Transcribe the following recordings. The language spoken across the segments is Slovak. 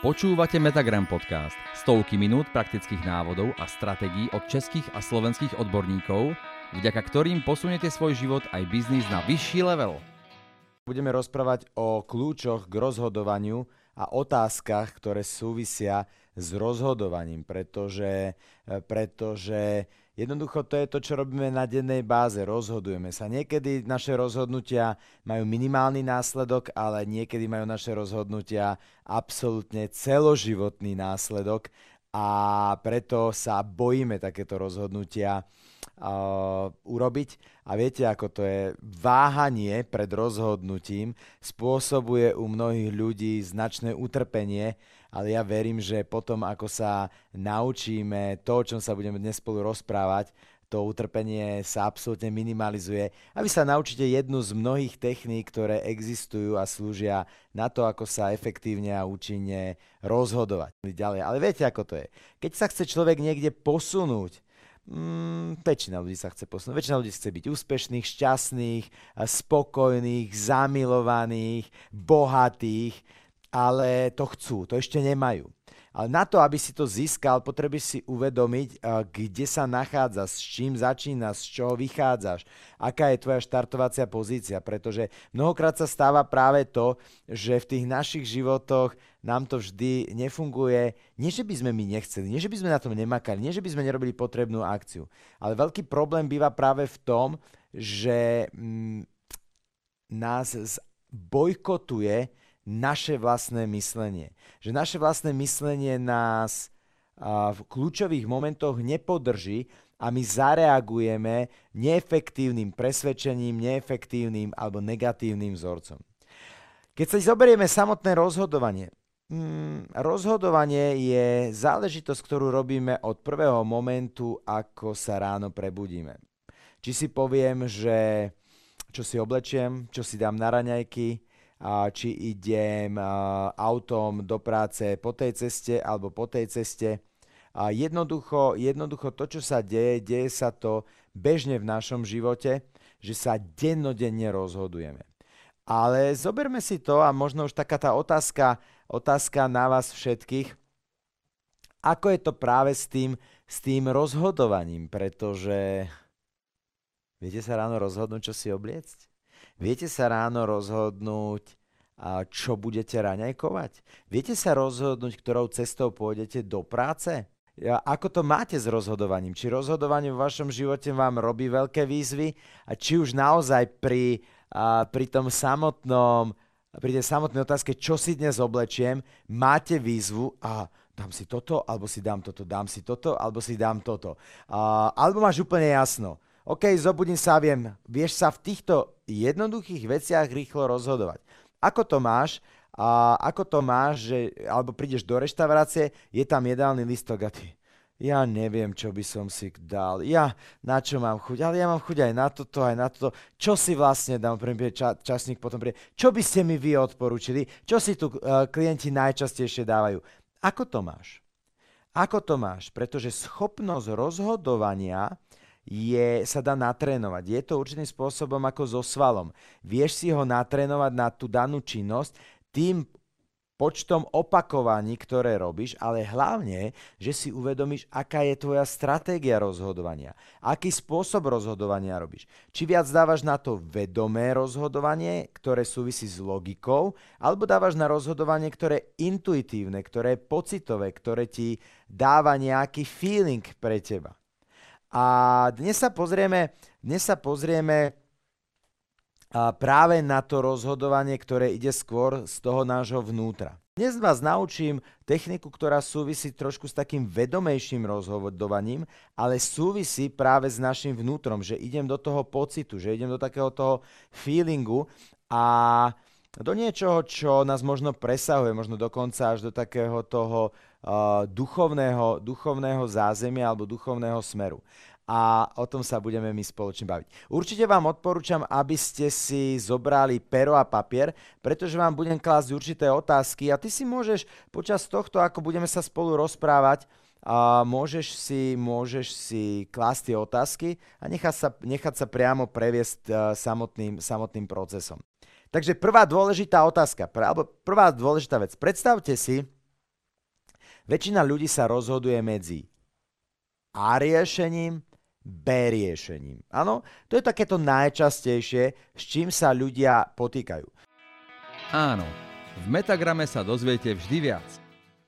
Počúvate Metagram podcast. Stovky minút praktických návodov a stratégií od českých a slovenských odborníkov, vďaka ktorým posuniete svoj život aj biznis na vyšší level. Budeme rozprávať o kľúčoch k rozhodovaniu a otázkach, ktoré súvisia s rozhodovaním, pretože, pretože Jednoducho to je to, čo robíme na dennej báze. Rozhodujeme sa. Niekedy naše rozhodnutia majú minimálny následok, ale niekedy majú naše rozhodnutia absolútne celoživotný následok a preto sa bojíme takéto rozhodnutia uh, urobiť. A viete, ako to je? Váhanie pred rozhodnutím spôsobuje u mnohých ľudí značné utrpenie ale ja verím, že potom, ako sa naučíme to, o čom sa budeme dnes spolu rozprávať, to utrpenie sa absolútne minimalizuje a vy sa naučíte jednu z mnohých techník, ktoré existujú a slúžia na to, ako sa efektívne a účinne rozhodovať. Ďalej. Ale viete, ako to je. Keď sa chce človek niekde posunúť, mm, väčšina ľudí sa chce posunúť. Väčšina ľudí chce byť úspešných, šťastných, spokojných, zamilovaných, bohatých ale to chcú, to ešte nemajú. Ale na to, aby si to získal, potrebuješ si uvedomiť, kde sa nachádza, s čím začína, z čoho vychádzaš, aká je tvoja štartovacia pozícia, pretože mnohokrát sa stáva práve to, že v tých našich životoch nám to vždy nefunguje. Nie, že by sme my nechceli, nie, že by sme na tom nemakali, nie, že by sme nerobili potrebnú akciu, ale veľký problém býva práve v tom, že mm, nás bojkotuje naše vlastné myslenie. Že naše vlastné myslenie nás v kľúčových momentoch nepodrží a my zareagujeme neefektívnym presvedčením, neefektívnym alebo negatívnym vzorcom. Keď sa zoberieme samotné rozhodovanie, hmm, rozhodovanie je záležitosť, ktorú robíme od prvého momentu, ako sa ráno prebudíme. Či si poviem, že čo si oblečiem, čo si dám na raňajky, či idem autom do práce po tej ceste alebo po tej ceste. Jednoducho, jednoducho to, čo sa deje, deje sa to bežne v našom živote, že sa dennodenne rozhodujeme. Ale zoberme si to a možno už taká tá otázka, otázka na vás všetkých, ako je to práve s tým, s tým rozhodovaním, pretože viete sa ráno rozhodnúť, čo si obliecť? Viete sa ráno rozhodnúť, čo budete raňajkovať? Viete sa rozhodnúť, ktorou cestou pôjdete do práce? Ako to máte s rozhodovaním? Či rozhodovanie v vašom živote vám robí veľké výzvy? A či už naozaj pri, pri tom samotnom, pri tej samotnej otázke, čo si dnes oblečiem, máte výzvu a dám si toto, alebo si dám toto, dám si toto, alebo si dám toto. A, alebo máš úplne jasno. OK, zobudím sa viem, vieš sa v týchto jednoduchých veciach rýchlo rozhodovať. Ako to máš? A ako to máš, že, alebo prídeš do reštaurácie, je tam jedálny listok a ty, ja neviem, čo by som si dal, ja na čo mám chuť, ale ja mám chuť aj na toto, aj na toto. Čo si vlastne dám, príde ča, časník, potom príde, čo by ste mi vy odporúčili, čo si tu uh, klienti najčastejšie dávajú. Ako to máš? Ako to máš? Pretože schopnosť rozhodovania je, sa dá natrénovať. Je to určitým spôsobom ako so svalom. Vieš si ho natrénovať na tú danú činnosť tým počtom opakovaní, ktoré robíš, ale hlavne, že si uvedomíš, aká je tvoja stratégia rozhodovania. Aký spôsob rozhodovania robíš. Či viac dávaš na to vedomé rozhodovanie, ktoré súvisí s logikou, alebo dávaš na rozhodovanie, ktoré je intuitívne, ktoré je pocitové, ktoré ti dáva nejaký feeling pre teba. A dnes sa pozrieme, dnes sa pozrieme práve na to rozhodovanie, ktoré ide skôr z toho nášho vnútra. Dnes vás naučím techniku, ktorá súvisí trošku s takým vedomejším rozhodovaním, ale súvisí práve s našim vnútrom, že idem do toho pocitu, že idem do takého toho feelingu a do niečoho, čo nás možno presahuje, možno dokonca až do takého toho uh, duchovného, duchovného zázemia alebo duchovného smeru. A o tom sa budeme my spoločne baviť. Určite vám odporúčam, aby ste si zobrali pero a papier, pretože vám budem klásť určité otázky a ty si môžeš počas tohto, ako budeme sa spolu rozprávať, a môžeš si, môžeš si klásť tie otázky a nechať sa, nechať sa priamo previesť uh, samotným, samotným procesom. Takže prvá dôležitá otázka, alebo prvá dôležitá vec. Predstavte si, Väčšina ľudí sa rozhoduje medzi A riešením, B riešením. Áno, to je takéto najčastejšie, s čím sa ľudia potýkajú. Áno, v Metagrame sa dozviete vždy viac.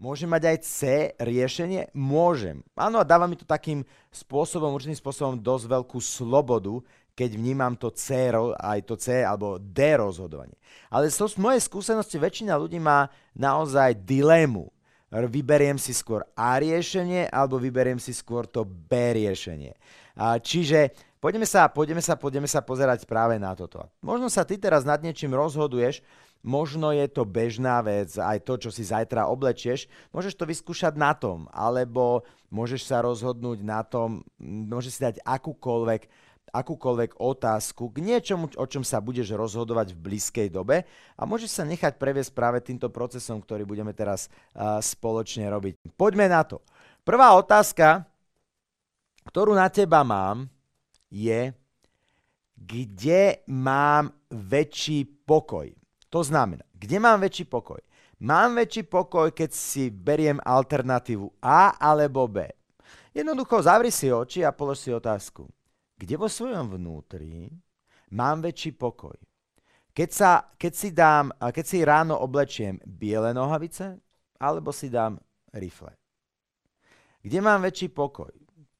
Môžem mať aj C riešenie? Môžem. Áno, a dáva mi to takým spôsobom, určitým spôsobom dosť veľkú slobodu, keď vnímam to C, aj to C alebo D rozhodovanie. Ale z mojej skúsenosti väčšina ľudí má naozaj dilemu. Vyberiem si skôr A riešenie alebo vyberiem si skôr to B riešenie. A čiže poďme sa, poďme, sa, poďme sa pozerať práve na toto. Možno sa ty teraz nad niečím rozhoduješ, možno je to bežná vec, aj to, čo si zajtra oblečieš, môžeš to vyskúšať na tom, alebo môžeš sa rozhodnúť na tom, môžeš si dať akúkoľvek akúkoľvek otázku k niečomu, o čom sa budeš rozhodovať v blízkej dobe a môžeš sa nechať previesť práve týmto procesom, ktorý budeme teraz uh, spoločne robiť. Poďme na to. Prvá otázka, ktorú na teba mám, je, kde mám väčší pokoj. To znamená, kde mám väčší pokoj? Mám väčší pokoj, keď si beriem alternatívu A alebo B. Jednoducho zavri si oči a polož si otázku kde vo svojom vnútri mám väčší pokoj. Keď, sa, keď, si dám, keď si ráno oblečiem biele nohavice, alebo si dám rifle. Kde mám väčší pokoj?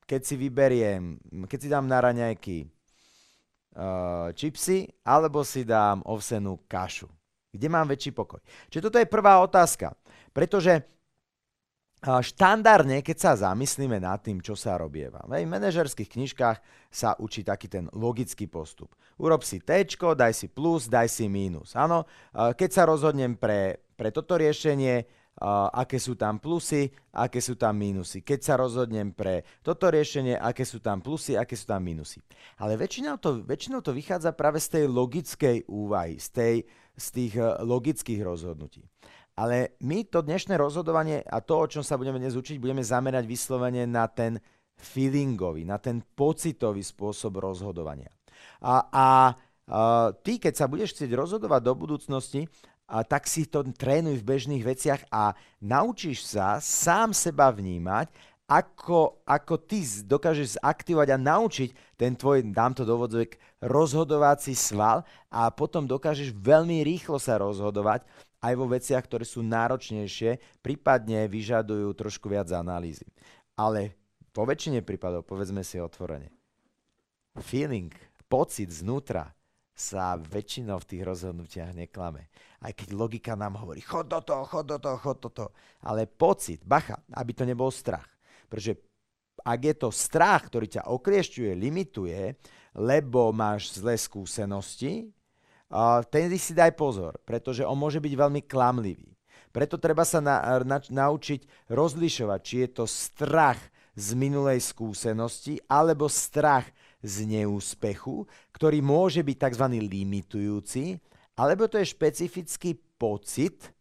Keď si vyberiem, keď si dám na raňajky uh, čipsy, alebo si dám ovsenú kašu. Kde mám väčší pokoj? Čiže toto je prvá otázka. Pretože štandardne, keď sa zamyslíme nad tým, čo sa robieva. V manažerských knižkách sa učí taký ten logický postup. Urob si T, daj si plus, daj si mínus. Áno, keď sa rozhodnem pre, pre toto riešenie, aké sú tam plusy, aké sú tam mínusy. Keď sa rozhodnem pre toto riešenie, aké sú tam plusy, aké sú tam mínusy. Ale väčšinou to, väčšinou to vychádza práve z tej logickej úvahy, z, tej, z tých e, logických rozhodnutí. Ale my to dnešné rozhodovanie a to, o čom sa budeme dnes učiť, budeme zamerať vyslovene na ten feelingový, na ten pocitový spôsob rozhodovania. A, a, ty, keď sa budeš chcieť rozhodovať do budúcnosti, a tak si to trénuj v bežných veciach a naučíš sa sám seba vnímať, ako, ako ty dokážeš zaktivovať a naučiť ten tvoj, dám to dovodzovek, rozhodovací sval a potom dokážeš veľmi rýchlo sa rozhodovať aj vo veciach, ktoré sú náročnejšie, prípadne vyžadujú trošku viac analýzy. Ale po väčšine prípadov, povedzme si otvorene, feeling, pocit znútra sa väčšinou v tých rozhodnutiach neklame. Aj keď logika nám hovorí, chod do toho, chod do toho, chod do toho. Ale pocit, bacha, aby to nebol strach. Pretože ak je to strach, ktorý ťa okliešťuje, limituje, lebo máš zlé skúsenosti, ten si daj pozor, pretože on môže byť veľmi klamlivý. Preto treba sa na, na, naučiť rozlišovať, či je to strach z minulej skúsenosti alebo strach z neúspechu, ktorý môže byť tzv. limitujúci, alebo to je špecifický pocit,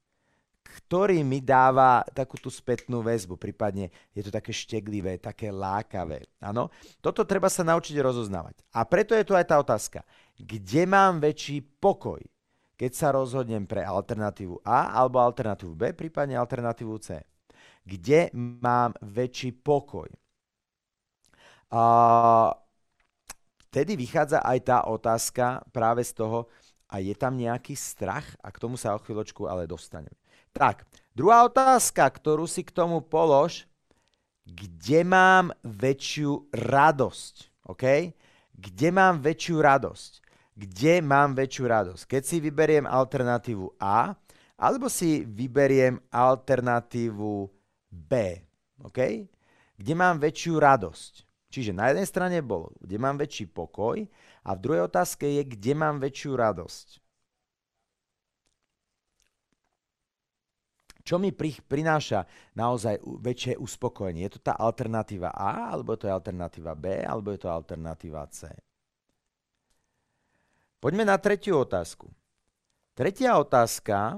ktorý mi dáva takú tú spätnú väzbu, prípadne je to také šteglivé, také lákavé. Áno, toto treba sa naučiť rozoznávať. A preto je tu aj tá otázka kde mám väčší pokoj, keď sa rozhodnem pre alternatívu A alebo alternatívu B, prípadne alternatívu C. Kde mám väčší pokoj? A vtedy vychádza aj tá otázka práve z toho, a je tam nejaký strach? A k tomu sa o chvíľočku ale dostanem. Tak, druhá otázka, ktorú si k tomu polož, kde mám väčšiu radosť? OK? Kde mám väčšiu radosť? kde mám väčšiu radosť. Keď si vyberiem alternatívu A, alebo si vyberiem alternatívu B. OK? Kde mám väčšiu radosť. Čiže na jednej strane bolo, kde mám väčší pokoj a v druhej otázke je, kde mám väčšiu radosť. Čo mi pri, prináša naozaj väčšie uspokojenie? Je to tá alternatíva A, alebo to je alternatíva B, alebo je to alternatíva C? Poďme na tretiu otázku. Tretia otázka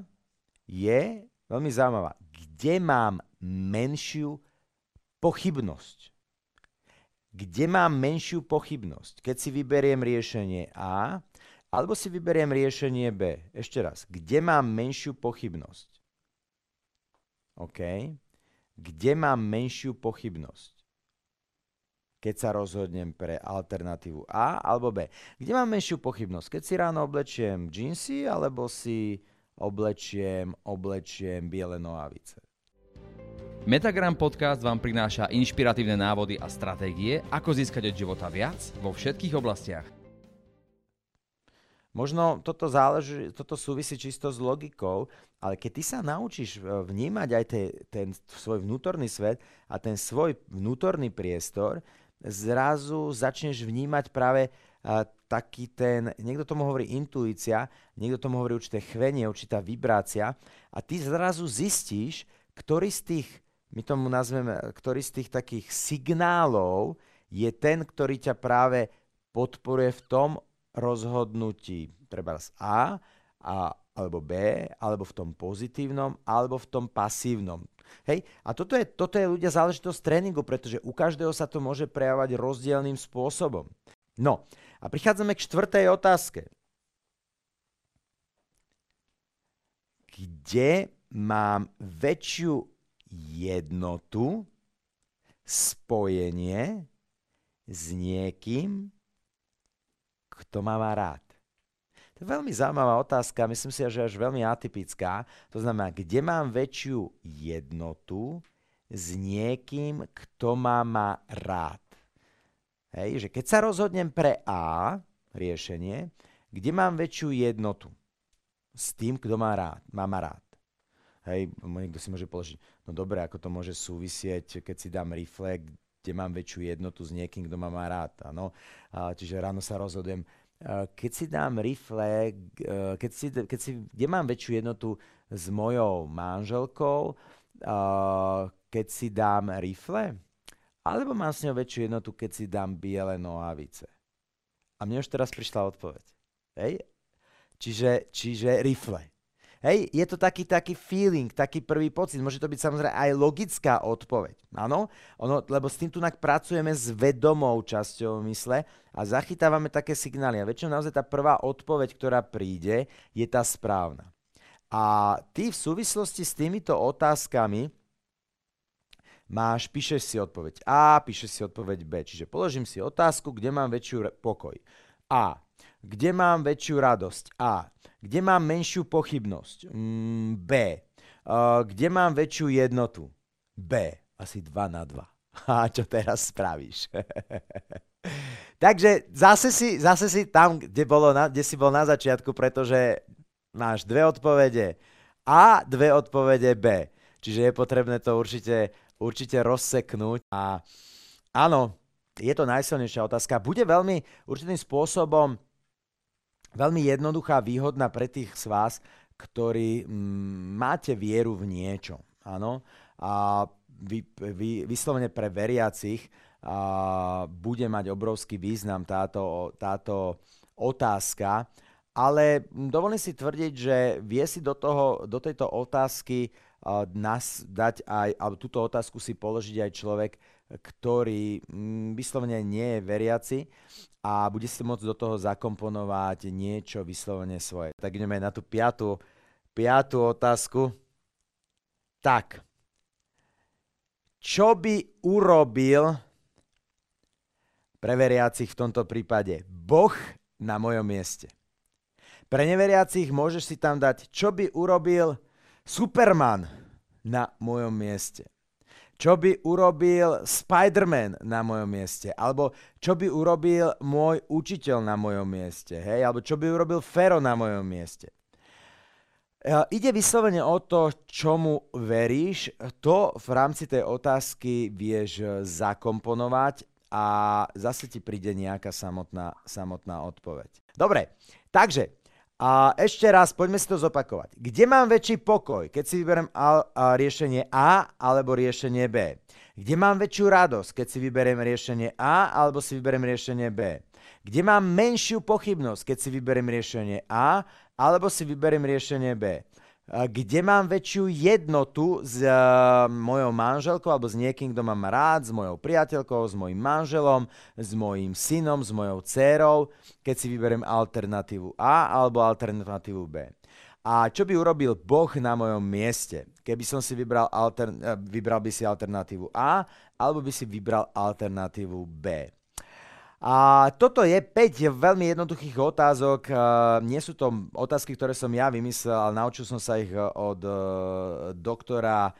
je veľmi zaujímavá. Kde mám menšiu pochybnosť? Kde mám menšiu pochybnosť? Keď si vyberiem riešenie A, alebo si vyberiem riešenie B. Ešte raz, kde mám menšiu pochybnosť? OK. kde mám menšiu pochybnosť? Keď sa rozhodnem pre alternatívu A alebo B. Kde mám menšiu pochybnosť? Keď si ráno oblečiem džínsy alebo si oblečiem, oblečiem biele nohavice. Metagram podcast vám prináša inšpiratívne návody a stratégie, ako získať od života viac vo všetkých oblastiach. Možno toto, záleží, toto súvisí čisto s logikou, ale keď ty sa naučíš e, vnímať aj te, ten svoj vnútorný svet a ten svoj vnútorný priestor, zrazu začneš vnímať práve uh, taký ten, niekto tomu hovorí intuícia, niekto tomu hovorí určité chvenie, určitá vibrácia a ty zrazu zistíš, ktorý z tých my tomu nazveme, ktorý z tých takých signálov je ten, ktorý ťa práve podporuje v tom rozhodnutí, treba z A, a, alebo B, alebo v tom pozitívnom, alebo v tom pasívnom. Hej? A toto je, toto je ľudia záležitosť tréningu, pretože u každého sa to môže prejavovať rozdielným spôsobom. No, a prichádzame k štvrtej otázke. Kde mám väčšiu jednotu, spojenie s niekým, kto ma má rád. To je veľmi zaujímavá otázka, myslím si, že až veľmi atypická. To znamená, kde mám väčšiu jednotu s niekým, kto ma má rád. Hej, že keď sa rozhodnem pre A, riešenie, kde mám väčšiu jednotu s tým, kto má rád, má ma rád. Hej, niekto si môže položiť, no dobre, ako to môže súvisieť, keď si dám rifle, kde mám väčšiu jednotu s niekým, kto ma má rád. Áno? čiže ráno sa rozhodujem, keď si dám rifle, keď si, keď si, kde mám väčšiu jednotu s mojou manželkou, keď si dám rifle, alebo mám s ňou väčšiu jednotu, keď si dám biele nohavice. A mne už teraz prišla odpoveď. Hej? Čiže, čiže rifle. Hej, je to taký, taký feeling, taký prvý pocit. Môže to byť samozrejme aj logická odpoveď. Áno, ono, lebo s tým tu pracujeme s vedomou časťou mysle a zachytávame také signály. A väčšinou naozaj tá prvá odpoveď, ktorá príde, je tá správna. A ty v súvislosti s týmito otázkami máš, píšeš si odpoveď A, píšeš si odpoveď B. Čiže položím si otázku, kde mám väčšiu pokoj. A. Kde mám väčšiu radosť? A. Kde mám menšiu pochybnosť? Mm, B. Kde mám väčšiu jednotu? B. Asi 2 na 2. A čo teraz spravíš? Takže zase si, zase si tam, kde, bolo na, kde si bol na začiatku, pretože máš dve odpovede A, dve odpovede B. Čiže je potrebné to určite, určite rozseknúť. A áno, je to najsilnejšia otázka. Bude veľmi určitým spôsobom veľmi jednoduchá, výhodná pre tých z vás, ktorí mm, máte vieru v niečo. Áno? A vy, vy, vyslovene pre veriacich a, bude mať obrovský význam táto, táto otázka, ale dovolím si tvrdiť, že vie si do, toho, do tejto otázky a, nás dať aj, alebo túto otázku si položiť aj človek, ktorý mm, vyslovene nie je veriaci a bude si môcť do toho zakomponovať niečo vyslovene svoje. Tak ideme na tú piatú, piatú otázku. Tak, čo by urobil pre veriacich v tomto prípade Boh na mojom mieste? Pre neveriacich môžeš si tam dať, čo by urobil Superman na mojom mieste. Čo by urobil Spider-Man na mojom mieste? Alebo čo by urobil môj učiteľ na mojom mieste? Hej? Alebo čo by urobil Fero na mojom mieste? E, ide vyslovene o to, čomu veríš, to v rámci tej otázky vieš zakomponovať a zase ti príde nejaká samotná, samotná odpoveď. Dobre, takže a ešte raz, poďme si to zopakovať. Kde mám väčší pokoj, keď si vyberiem riešenie A alebo riešenie B? Kde mám väčšiu radosť, keď si vyberiem riešenie A alebo si vyberiem riešenie B? Kde mám menšiu pochybnosť, keď si vyberiem riešenie A alebo si vyberiem riešenie B? Kde mám väčšiu jednotu s uh, mojou manželkou alebo s niekým, kto mám rád, s mojou priateľkou, s mojim manželom, s mojim synom, s mojou dcérou, keď si vyberiem alternatívu A alebo alternatívu B. A čo by urobil Boh na mojom mieste, keby som si vybral, alter, eh, vybral by si alternatívu A, alebo by si vybral alternatívu B. A toto je 5 veľmi jednoduchých otázok. Nie sú to otázky, ktoré som ja vymyslel, ale naučil som sa ich od eh, doktora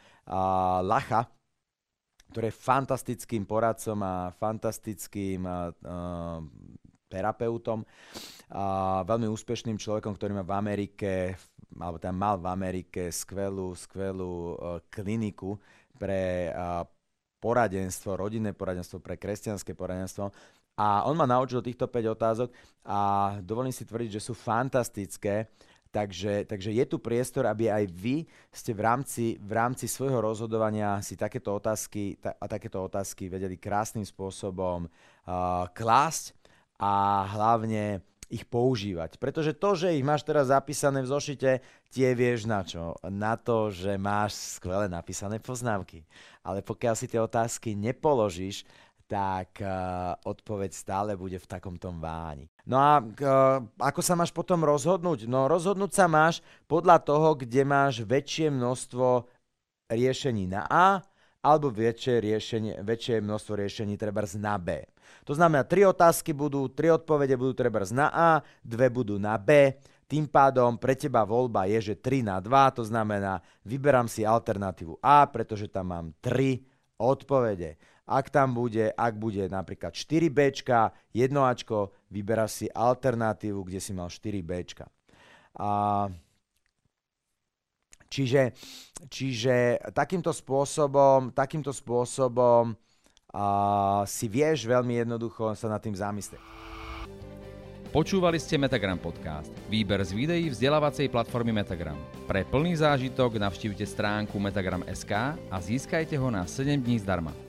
Lacha, ktorý je fantastickým poradcom a fantastickým terapeutom veľmi úspešným človekom, ktorý má v Amerike alebo tam mal v Amerike skvelú, skvelú kliniku pre poradenstvo, rodinné poradenstvo, pre kresťanské poradenstvo. A on ma naučil týchto 5 otázok a dovolím si tvrdiť, že sú fantastické. Takže, takže je tu priestor, aby aj vy ste v rámci, v rámci svojho rozhodovania si takéto otázky, ta, a takéto otázky vedeli krásnym spôsobom uh, klásť a hlavne ich používať. Pretože to, že ich máš teraz zapísané v zošite, tie vieš na čo? Na to, že máš skvelé napísané poznámky. Ale pokiaľ si tie otázky nepoložíš, tak uh, odpoveď stále bude v takom tom váni. No a uh, ako sa máš potom rozhodnúť? No rozhodnúť sa máš podľa toho, kde máš väčšie množstvo riešení na A alebo väčšie, riešenie, väčšie množstvo riešení treba na B. To znamená, tri otázky budú, tri odpovede budú treba na A, dve budú na B, tým pádom pre teba voľba je, že 3 na 2, to znamená, vyberám si alternatívu A, pretože tam mám 3 odpovede. Ak tam bude, ak bude napríklad 4B, 1Ačko, vyberáš si alternatívu, kde si mal 4B. A Čiže, čiže takýmto spôsobom, takýmto spôsobom uh, si vieš veľmi jednoducho sa nad tým zamyslieť. Počúvali ste Metagram podcast, výber z videí vzdelávacej platformy Metagram. Pre plný zážitok navštívte stránku metagram.sk a získajte ho na 7 dní zdarma.